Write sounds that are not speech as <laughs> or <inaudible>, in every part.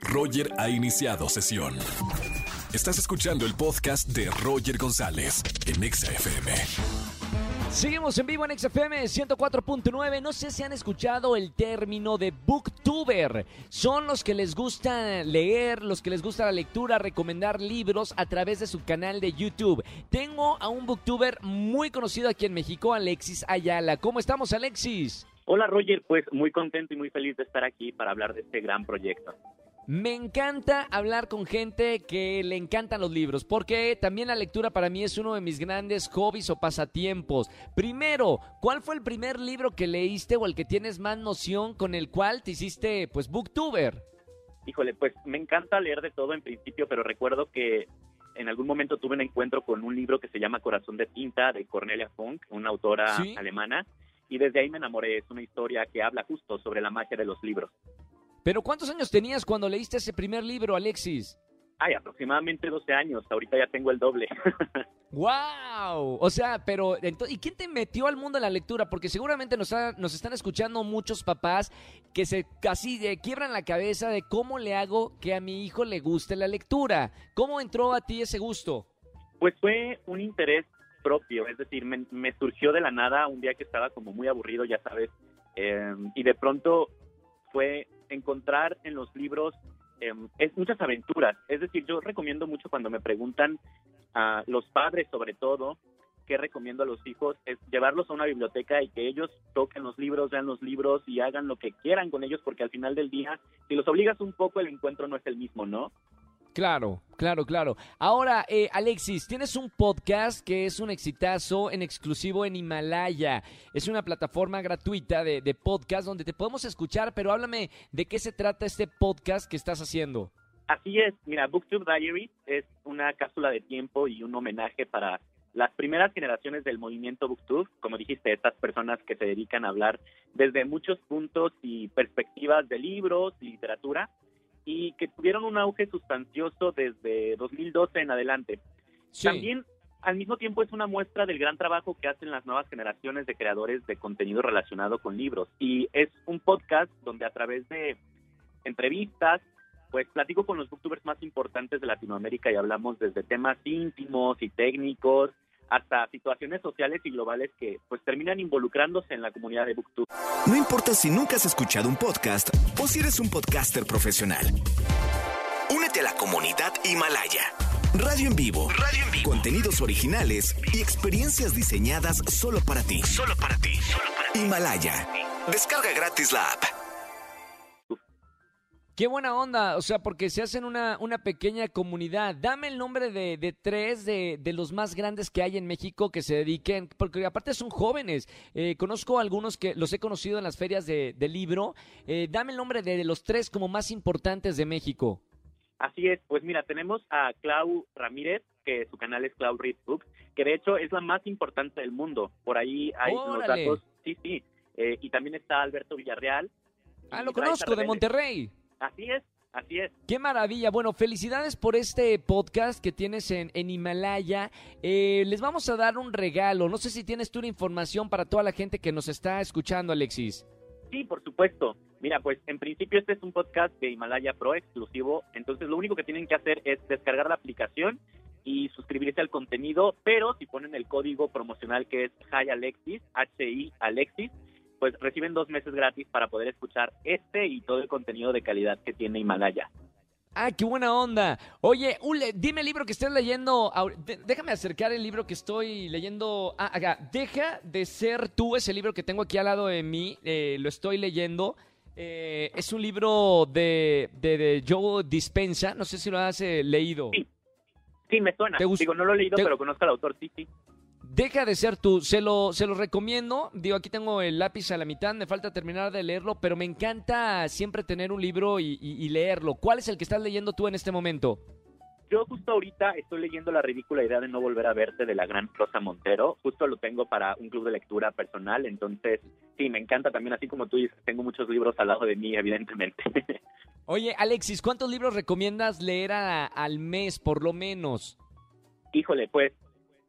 Roger ha iniciado sesión. Estás escuchando el podcast de Roger González en Exa FM. Seguimos en vivo en XFM 104.9. No sé si han escuchado el término de booktuber. Son los que les gusta leer, los que les gusta la lectura, recomendar libros a través de su canal de YouTube. Tengo a un booktuber muy conocido aquí en México, Alexis Ayala. ¿Cómo estamos, Alexis? Hola Roger, pues muy contento y muy feliz de estar aquí para hablar de este gran proyecto. Me encanta hablar con gente que le encantan los libros, porque también la lectura para mí es uno de mis grandes hobbies o pasatiempos. Primero, ¿cuál fue el primer libro que leíste o el que tienes más noción con el cual te hiciste, pues, booktuber? Híjole, pues me encanta leer de todo en principio, pero recuerdo que en algún momento tuve un encuentro con un libro que se llama Corazón de Tinta de Cornelia Funk, una autora alemana, y desde ahí me enamoré. Es una historia que habla justo sobre la magia de los libros. Pero ¿cuántos años tenías cuando leíste ese primer libro, Alexis? Ay, aproximadamente 12 años. Ahorita ya tengo el doble. <laughs> ¡Wow! O sea, pero ¿y quién te metió al mundo de la lectura? Porque seguramente nos, nos están escuchando muchos papás que se casi de, quiebran la cabeza de cómo le hago que a mi hijo le guste la lectura. ¿Cómo entró a ti ese gusto? Pues fue un interés propio, es decir, me, surgió de la nada un día que estaba como muy aburrido, ya sabes, eh, y de pronto fue encontrar en los libros em, es muchas aventuras. Es decir, yo recomiendo mucho cuando me preguntan a los padres sobre todo, qué recomiendo a los hijos, es llevarlos a una biblioteca y que ellos toquen los libros, vean los libros y hagan lo que quieran con ellos, porque al final del día, si los obligas un poco, el encuentro no es el mismo, ¿no? Claro, claro, claro. Ahora, eh, Alexis, tienes un podcast que es un exitazo en exclusivo en Himalaya. Es una plataforma gratuita de, de podcast donde te podemos escuchar, pero háblame de qué se trata este podcast que estás haciendo. Así es, mira, Booktube Diary es una cápsula de tiempo y un homenaje para las primeras generaciones del movimiento Booktube, como dijiste, estas personas que se dedican a hablar desde muchos puntos y perspectivas de libros y literatura y que tuvieron un auge sustancioso desde 2012 en adelante. También, al mismo tiempo, es una muestra del gran trabajo que hacen las nuevas generaciones de creadores de contenido relacionado con libros. Y es un podcast donde a través de entrevistas, pues platico con los booktubers más importantes de Latinoamérica y hablamos desde temas íntimos y técnicos hasta situaciones sociales y globales que pues terminan involucrándose en la comunidad de Booktube. No importa si nunca has escuchado un podcast o si eres un podcaster profesional. Únete a la comunidad Himalaya. Radio en vivo. Radio en vivo. Contenidos originales y experiencias diseñadas solo para ti. Solo para ti. Solo para ti. Himalaya. Descarga gratis la app. Qué buena onda, o sea, porque se hacen una, una pequeña comunidad. Dame el nombre de, de tres de, de, los más grandes que hay en México que se dediquen, porque aparte son jóvenes. Eh, conozco algunos que los he conocido en las ferias de, libro. Eh, dame el nombre de, los tres como más importantes de México. Así es, pues mira, tenemos a Clau Ramírez, que su canal es Clau Read Books, que de hecho es la más importante del mundo. Por ahí hay los datos. Sí, sí. Eh, y también está Alberto Villarreal. Ah, lo conozco, de Monterrey. Así es, así es. Qué maravilla. Bueno, felicidades por este podcast que tienes en, Himalaya. Eh, les vamos a dar un regalo. No sé si tienes tú una información para toda la gente que nos está escuchando, Alexis. Sí, por supuesto. Mira, pues en principio este es un podcast de Himalaya Pro exclusivo, entonces lo único que tienen que hacer es descargar la aplicación y suscribirse al contenido, pero si ponen el código promocional que es Hi Alexis, H-I Alexis, pues reciben dos meses gratis para poder escuchar este y todo el contenido de calidad que tiene Himalaya. Ah, qué buena onda. Oye, dime el libro que estés leyendo. Déjame acercar el libro que estoy leyendo. Ah, acá. Deja de ser tú, ese libro que tengo aquí al lado de mí. Eh, lo estoy leyendo. Eh, es un libro de, de, Joe Dispensa. No sé si lo has eh, leído. Sí. Sí, me suena. Digo, no lo he leído, pero conozco al autor. Sí, sí. Deja de ser tú, se lo, se lo recomiendo. Digo, aquí tengo el lápiz a la mitad, me falta terminar de leerlo, pero me encanta siempre tener un libro y, leerlo. ¿Cuál es el que estás leyendo tú en este momento? Yo justo ahorita estoy leyendo La ridícula idea de no volver a verte de la gran Rosa Montero. Justo lo tengo para un club de lectura personal, entonces sí, me encanta también, así como tú dices, tengo muchos libros al lado de mí, evidentemente. <laughs> Oye, Alexis, ¿cuántos libros recomiendas leer al mes, por lo menos? Híjole, pues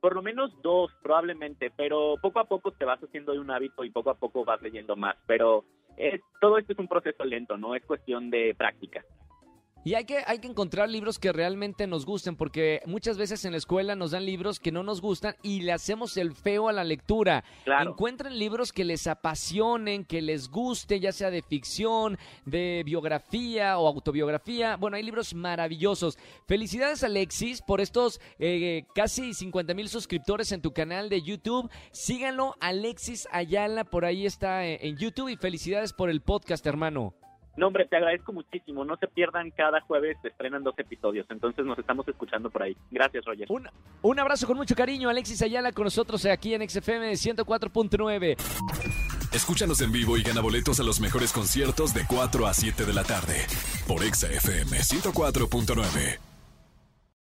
por lo menos dos probablemente, pero poco a poco te vas haciendo de un hábito y poco a poco vas leyendo más, pero todo esto es un proceso lento, no es cuestión de práctica. Y hay que, hay que encontrar libros que realmente nos gusten, porque muchas veces en la escuela nos dan libros que no nos gustan y le hacemos el feo a la lectura. Claro. Encuentren libros que les apasionen, que les guste, ya sea de ficción, de biografía o autobiografía. Bueno, hay libros maravillosos. Felicidades Alexis por estos eh, casi 50 mil suscriptores en tu canal de YouTube. Síganlo, Alexis Ayala, por ahí está eh, en YouTube y felicidades por el podcast, hermano. No, hombre, te agradezco muchísimo. No se pierdan, cada jueves se estrenan dos episodios, entonces nos estamos escuchando por ahí. Gracias, Roger. Un, un abrazo con mucho cariño, Alexis Ayala con nosotros aquí en XFM 104.9. Escúchanos en vivo y gana boletos a los mejores conciertos de 4 a 7 de la tarde por XFM 104.9.